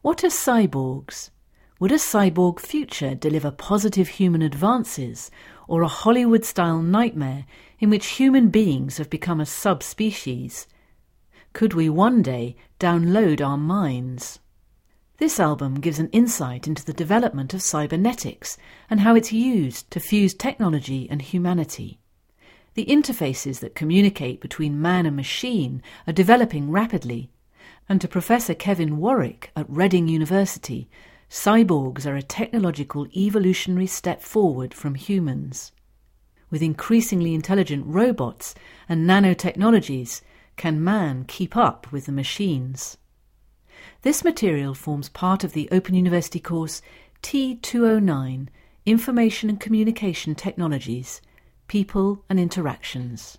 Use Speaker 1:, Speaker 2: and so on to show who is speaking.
Speaker 1: What are cyborgs? Would a cyborg future deliver positive human advances or a Hollywood style nightmare in which human beings have become a subspecies? Could we one day download our minds? This album gives an insight into the development of cybernetics and how it's used to fuse technology and humanity. The interfaces that communicate between man and machine are developing rapidly, and to Professor Kevin Warwick at Reading University, cyborgs are a technological evolutionary step forward from humans. With increasingly intelligent robots and nanotechnologies, can man keep up with the machines? This material forms part of the Open University course T209 Information and Communication Technologies People and Interactions.